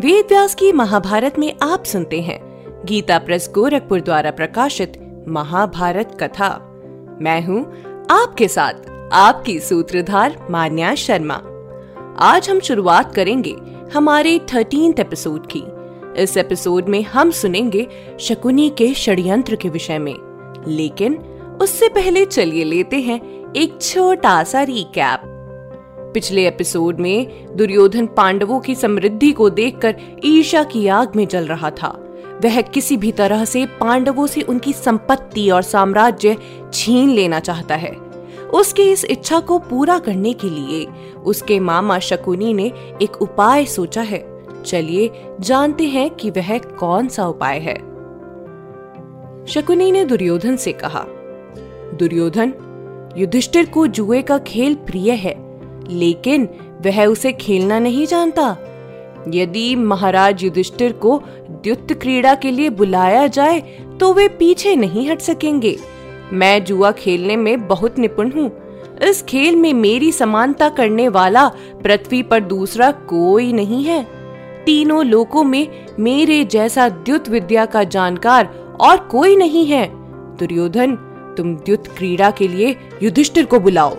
वेद व्यास की महाभारत में आप सुनते हैं गीता प्रेस गोरखपुर द्वारा प्रकाशित महाभारत कथा। मैं हूँ आपके साथ आपकी सूत्रधार मान्या शर्मा। आज हम शुरुआत करेंगे हमारे थर्टीन एपिसोड की। इस एपिसोड में हम सुनेंगे शकुनी के षड्यंत्र के विषय में। लेकिन उससे पहले चलिए लेते हैं एक छोटा सा रिकैप पिछले एपिसोड में दुर्योधन पांडवों की समृद्धि को देखकर ईर्षा की आग में जल रहा था। वह किसी भी तरह से पांडवों से उनकी संपत्ति और साम्राज्य छीन लेना चाहता है। उसकी इस इच्छा को पूरा करने के लिए उसके मामा शकुनी ने एक उपाय सोचा है। चलिए जानते हैं कि वह कौन सा उपाय है। शकुनी ने दुर्योधन से कहा, दुर्योधन, युधिष्ठिर को जुए का खेल प्रिय है। लेकिन वह उसे खेलना नहीं जानता। यदि महाराज युधिष्ठिर को द्युत क्रीड़ा के लिए बुलाया जाए तो वे पीछे नहीं हट सकेंगे। मैं जुआ खेलने में बहुत निपुण हूँ। इस खेल में मेरी समानता करने वाला पृथ्वी पर दूसरा कोई नहीं है। तीनों लोकों में मेरे जैसा द्युत विद्या का जानकार और कोई नहीं है। दुर्योधन, तुम द्युत क्रीड़ा के लिए युधिष्ठिर को बुलाओ।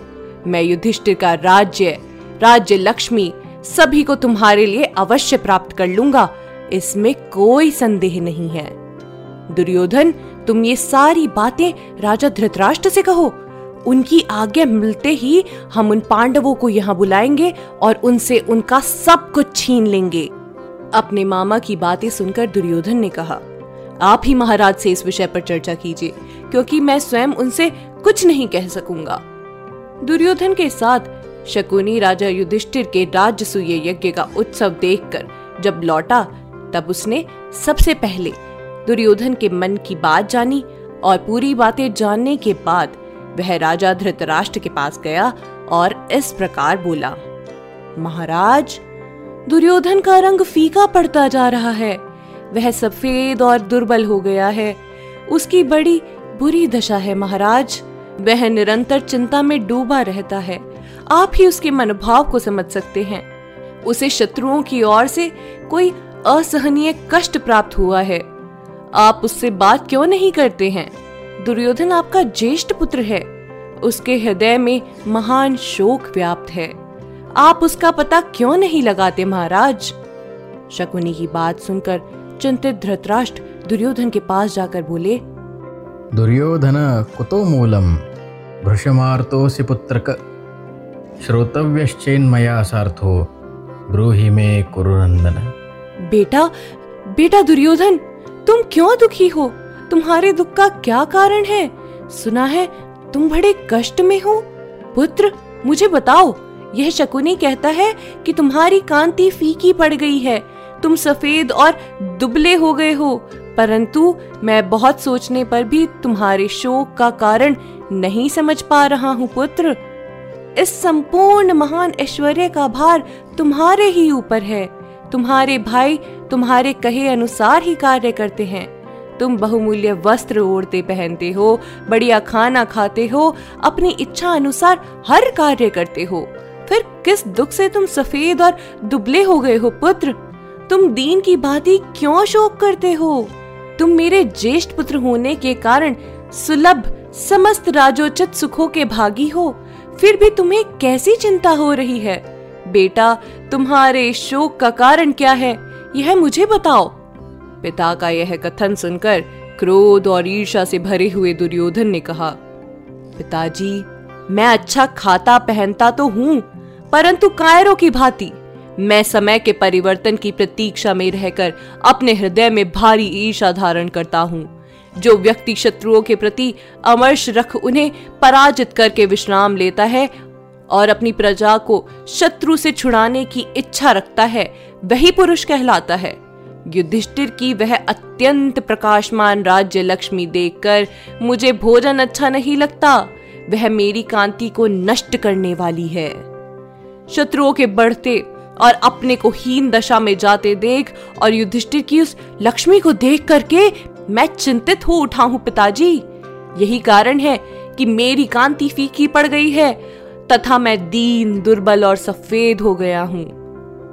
मैं युधिष्ठिर का राज्य राज्य लक्ष्मी सभी को तुम्हारे लिए अवश्य प्राप्त कर लूँगा। इसमें कोई संदेह नहीं है। दुर्योधन, तुम ये सारी बातें राजा धृतराष्ट्र से कहो। उनकी आज्ञा मिलते ही हम उन पांडवों को यहाँ बुलाएँगे और उनसे उनका सब कुछ छीन लेंगे। अपने मामा की बातें सुनकर दुर्योधन ने कहा, आप ही महाराज से इस विषय पर चर्चा कीजिए, क्योंकि मैं स्वयं उनसे कुछ नहीं कह सकूँगा। दुर्योधन के साथ शकुनी राजा युधिष्ठिर के राजसूय यज्ञ का उत्सव देखकर जब लौटा, तब उसने सबसे पहले दुर्योधन के मन की बात जानी और पूरी बातें जानने के बाद वह राजा धृतराष्ट्र के पास गया और इस प्रकार बोला, महाराज, दुर्योधन का रंग फीका पड़ता जा रहा है। वह सफ़ेद और दुर्बल हो गया है। उसकी बड़ी बुरी दशा है, महाराज। वह निरंतर चिंता में डूबा रहता है। आप ही उसके मनोभाव को समझ सकते हैं। उसे शत्रुओं की ओर से कोई असहनीय कष्ट प्राप्त हुआ है। आप उससे बात क्यों नहीं करते हैं? दुर्योधन आपका ज्येष्ठ पुत्र है। उसके हृदय में महान शोक व्याप्त है। आप उसका पता क्यों नहीं लगाते महाराज? शकुनी की बात सुनकर चिंतित धृतराष्ट्र दुर्योधन के पास जाकर बोले, दुर्योधन कुतो मूलम भृशमार्तोऽसि पुत्रक। श्रोतव्यश्चेन्मया सार्थो, ब्रूहि मे कुरुनंदन बेटा बेटा दुर्योधन, तुम क्यों दुखी हो? तुम्हारे दुख का क्या कारण है? सुना है, तुम बड़े कष्ट में हो। पुत्र, मुझे बताओ, यह शकुनी कहता है कि तुम्हारी कांति फीकी पड़ गई है। तुम सफ़ेद और दुबले हो गए हो। परंतु मैं बहुत सोचने पर भी तुम्हारे शोक का कारण नहीं समझ पा रहा हूँ, पुत्र। इस संपूर्ण महान ऐश्वर्य का भार तुम्हारे ही ऊपर है। तुम्हारे भाई तुम्हारे कहे अनुसार ही कार्य करते हैं। तुम बहुमूल्य वस्त्र ओढ़ते पहनते हो, बढ़िया खाना खाते हो, अपनी इच्छा अनुसार हर कार्य करते हो। फिर किस दुख से तुम सफ़ेद और दुबले हो गए हो, पुत्र? तुम दीन की भांति क्यों शोक करते हो? तुम मेरे ज्येष्ठ पुत्र होने के कारण सुलभ समस्त राजोचित सुखों के भागी हो, फिर भी तुम्हें कैसी चिंता हो रही है? बेटा, तुम्हारे शोक का कारण क्या है? यह मुझे बताओ। पिता का यह कथन सुनकर क्रोध और ईर्षा से भरे हुए दुर्योधन ने कहा, पिताजी, मैं अच्छा खाता पहनता तो हूँ, परंतु कायरों की भांति। मैं समय के परिवर्तन की प्रतीक्षा में रहकर अपने हृदय में भारी ईर्षा धारण करता हूँ। जो व्यक्ति शत्रुओं के प्रति अमर्ष रख उन्हें पराजित करके विश्राम लेता है और अपनी प्रजा को शत्रु से छुड़ाने की इच्छा रखता है, वही पुरुष कहलाता है। युधिष्ठिर की वह अत्यंत प्रकाशमान राज्य लक्ष्मी देखकर मुझे भोजन अच्छा नहीं लगता। वह मेरी कांति को नष्ट करने वाली है। शत्रुओं के बढ़ते और अपने को हीन दशा में जाते देख और युधिष्ठिर की उस लक्ष्मी को देख करके मैं चिंतित हो उठा हूँ पिताजी। यही कारण है कि मेरी कांति फीकी पड़ गई है, तथा मैं दीन, दुर्बल और सफ़ेद हो गया हूँ।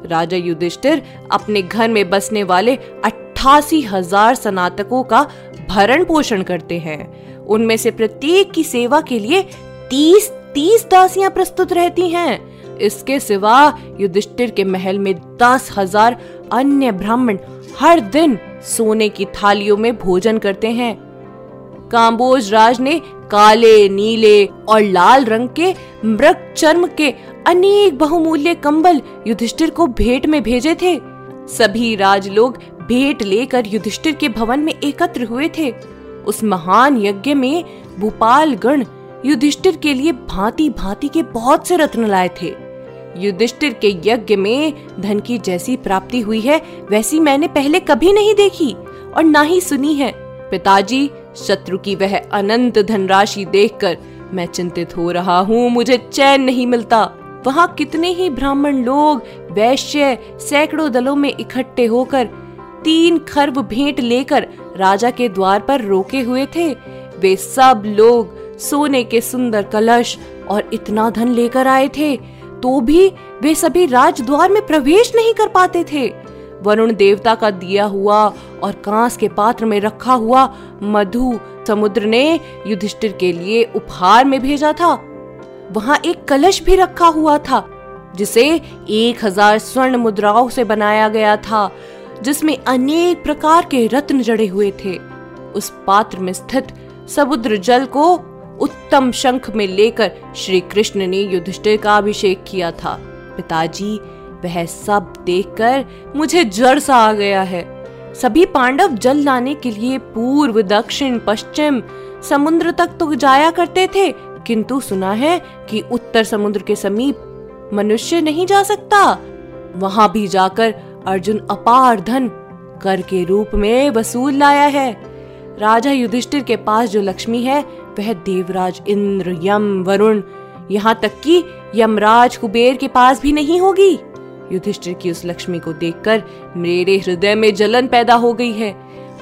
राजा युधिष्ठिर अपने घर में बसने वाले अट्ठासी हज़ार स्नातकों का भरण पोषण करते हैं। उनमें से प्रत्येक की सेवा के लिए तीस तीस दासियाँ प्रस्तुत रहती हैं। इसके सिवा युधिष्ठिर के महल में दस हज़ार अन्य ब्राह्मण हर दिन सोने की थालियों में भोजन करते हैं। काम्बोज राज ने काले, नीले और लाल रंग के मृग चर्म के अनेक बहुमूल्य कंबल युधिष्ठिर को भेंट में भेजे थे। सभी राज लोग भेंट लेकर युधिष्ठिर के भवन में एकत्र हुए थे। उस महान यज्ञ में भूपाल गण युधिष्ठिर के लिए भांति भांति के बहुत से रत्न लाए थे। युधिष्ठिर के यज्ञ में धन की जैसी प्राप्ति हुई है, वैसी मैंने पहले कभी नहीं देखी और ना ही सुनी है। पिताजी, शत्रु की वह अनंत धनराशि देखकर मैं चिंतित हो रहा हूँ, मुझे चैन नहीं मिलता। वहाँ कितने ही ब्राह्मण लोग, वैश्य, सैकड़ों दलों में इकट्ठे होकर तीन खरब भेंट लेकर राजा के द्वार पर रोके हुए थे। वे सब लोग सोने के सुंदर कलश और इतना धन लेकर आए थे। तो भी वे सभी राजद्वार में प्रवेश नहीं कर पाते थे। वरुण देवता का दिया हुआ और कांस के पात्र में रखा हुआ मधु समुद्र ने युधिष्ठिर के लिए उपहार में भेजा था। वहाँ एक कलश भी रखा हुआ था, जिसे एक हज़ार स्वर्ण मुद्राओं से बनाया गया था, जिसमें अनेक प्रकार के रत्न जड़े हुए थे। उस पात्र में स्थित समुद्र जल को उत्तम शंख में लेकर श्री कृष्ण ने युधिष्ठिर का अभिषेक किया था। पिताजी, वह सब देखकर मुझे जड़ सा आ गया है। सभी पांडव जल लाने के लिए पूर्व, दक्षिण, पश्चिम, समुद्र तक तो जाया करते थे, किंतु सुना है कि उत्तर समुद्र के समीप मनुष्य नहीं जा सकता। वहाँ भी जाकर अर्जुन अपार धन कर के रूप में वसूल लाया है। राजा युधिष्ठिर के पास जो लक्ष्मी है वह देवराज इंद्र, यम, वरुण। यहाँ तक कि यमराज कुबेर के पास भी नहीं होगी। युधिष्ठिर की उस लक्ष्मी को देखकर मेरे हृदय में जलन पैदा हो गई है।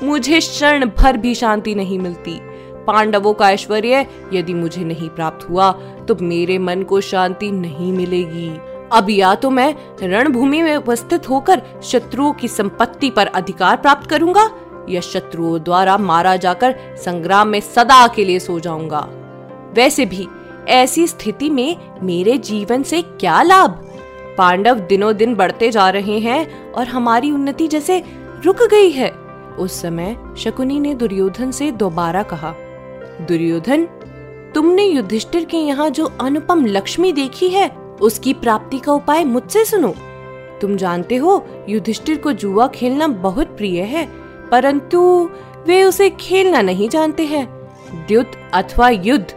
मुझे क्षण भर भी शांति नहीं मिलती। पांडवों का ऐश्वर्य यदि मुझे नहीं प्राप्त हुआ तो मेरे मन को शांति नहीं मिलेगी। अब या तो मैं रणभूमि में उपस्थित होकर शत्रुओं की संपत्ति पर अधिकार प्राप्त करूँगा या शत्रुओं द्वारा मारा जाकर संग्राम में सदा के लिए सो जाऊँगा। वैसे भी ऐसी स्थिति में मेरे जीवन से क्या लाभ? पांडव दिनों दिन बढ़ते जा रहे हैं और हमारी उन्नति जैसे रुक गई है। उस समय शकुनी ने दुर्योधन से दोबारा कहा, दुर्योधन, तुमने युधिष्ठिर के यहाँ जो अनुपम लक्ष्मी देखी है, उसकी प्राप्ति का उपाय मुझसे सुनो। तुम जानते हो, युधिष्ठिर को जुआ खेलना बहुत प्रिय है परंतु वे उसे खेलना नहीं जानते हैं। द्युत अथवा युद्ध,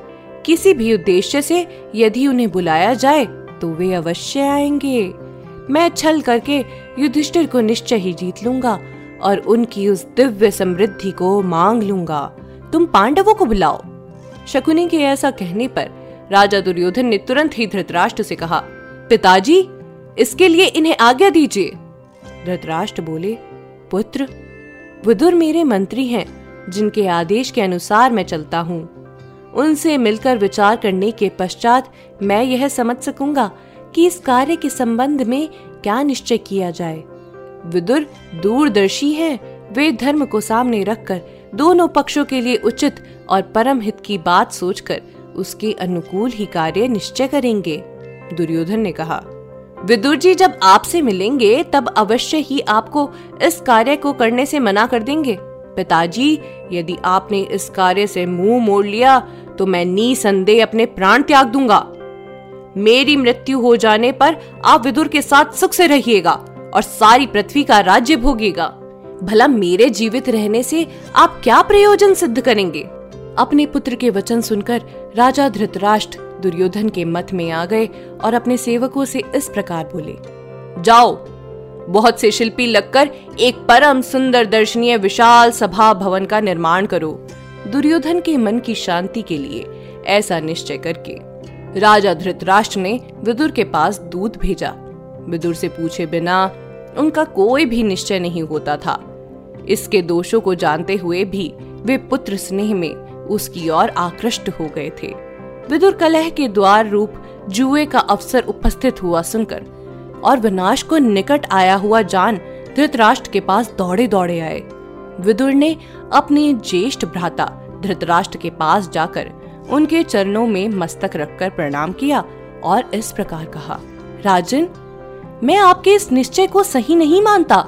किसी भी उद्देश्य से यदि उन्हें बुलाया जाए तो वे अवश्य आएँगे। मैं छल करके युधिष्ठिर को निश्चय ही जीत लूँगा और उनकी उस दिव्य समृद्धि को मांग लूँगा। तुम पांडवों को बुलाओ। शकुनी के ऐसा कहने पर राजा दुर्योधन ने तुरंत ही धृतराष्ट्र से कहा, पिताजी, इसके लिए इन्हें आज्ञा दीजिए। धृतराष्ट्र बोले, पुत्र विदुर मेरे मंत्री हैं, जिनके आदेश के अनुसार मैं चलता हूँ। उनसे मिलकर विचार करने के पश्चात मैं यह समझ सकूँगा कि इस कार्य के संबंध में क्या निश्चय किया जाए। विदुर दूरदर्शी हैं, वे धर्म को सामने रखकर दोनों पक्षों के लिए उचित और परम हित की बात सोचकर उसके अनुकूल ही कार्य निश्चय करेंगे, दुर्योधन ने कहा। विदुर जी, जब आपसे मिलेंगे, तब अवश्य ही आपको इस कार्य को करने से मना कर देंगे। पिताजी, यदि आपने इस कार्य से मुँह मोड़ लिया तो मैं निसंदेह अपने प्राण त्याग दूँगा। मेरी मृत्यु हो जाने पर आप विदुर के साथ सुख से रहिएगा और सारी पृथ्वी का राज्य भोगेगा भला मेरे जीवित रहने से आप क्या प्रयोजन सिद्ध करेंगे? अपने पुत्र के वचन सुनकर राजा धृतराष्ट्र दुर्योधन के मत में आ गए और अपने सेवकों से इस प्रकार बोले, जाओ, बहुत से शिल्पी लगकर एक परम सुंदर दर्शनीय विशाल सभा भवन का निर्माण करो। दुर्योधन के मन की शांति के लिए ऐसा निश्चय करके राजा धृतराष्ट्र ने विदुर के पास दूध भेजा। विदुर से पूछे बिना उनका कोई भी निश्चय नहीं होता था। इसके दोषों को जानते हुए भी वे पुत्र स्नेह में उसकी ओर आकृष्ट हो गए थे। विदुर कलह के द्वार रूप जुए का अवसर उपस्थित हुआ सुनकर, और विनाश को निकट आया हुआ जान धृतराष्ट्र के पास दौड़े दौड़े आए। विदुर ने अपने ज्येष्ठ भ्राता धृतराष्ट्र के पास जाकर उनके चरणों में मस्तक रखकर प्रणाम किया और इस प्रकार कहा, राजन, मैं आपके इस निश्चय को सही नहीं मानता।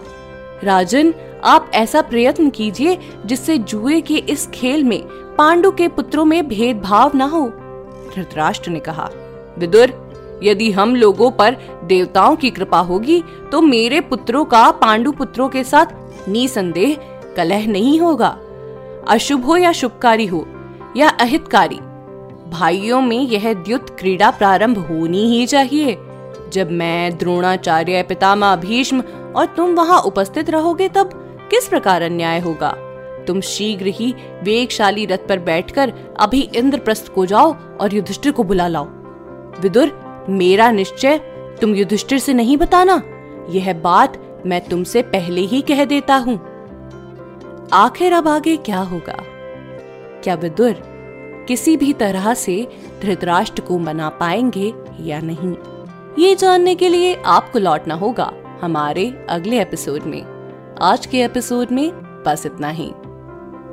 राजन, आप ऐसा प्रयत्न कीजिए जिससे जुए के इस खेल में पांडु के पुत्रों में भेदभाव न हो। धृतराष्ट्र ने कहा, विदुर, यदि हम लोगों पर देवताओं की कृपा होगी तो मेरे पुत्रों का पांडु पुत्रों के साथ निसंदेह कलह नहीं होगा। अशुभ हो या शुभकारी हो या अहितकारी, भाइयों में यह द्युत क्रीड़ा प्रारंभ होनी ही चाहिए। जब मैं द्रोणाचार्य पितामह भीष्म और तुम वहाँ उपस्थित रहोगे, तब किस प्रकार अन्याय होगा? तुम शीघ्र ही वेगशाली रथ पर बैठकर अभी इंद्रप्रस्थ को जाओ और युधिष्ठिर को बुला लाओ। विदुर, मेरा निश्चय तुम युधिष्ठिर से नहीं बताना। यह बात मैं तुमसे पहले ही कह देता हूँ। आखिर अब आगे क्या होगा? क्या विदुर किसी भी तरह से धृतराष्ट्र को मना पाएँगे या नहीं? ये जानने के लिए आपको लौटना होगा हमारे अगले एपिसोड में। आज के एपिसोड में बस इतना ही।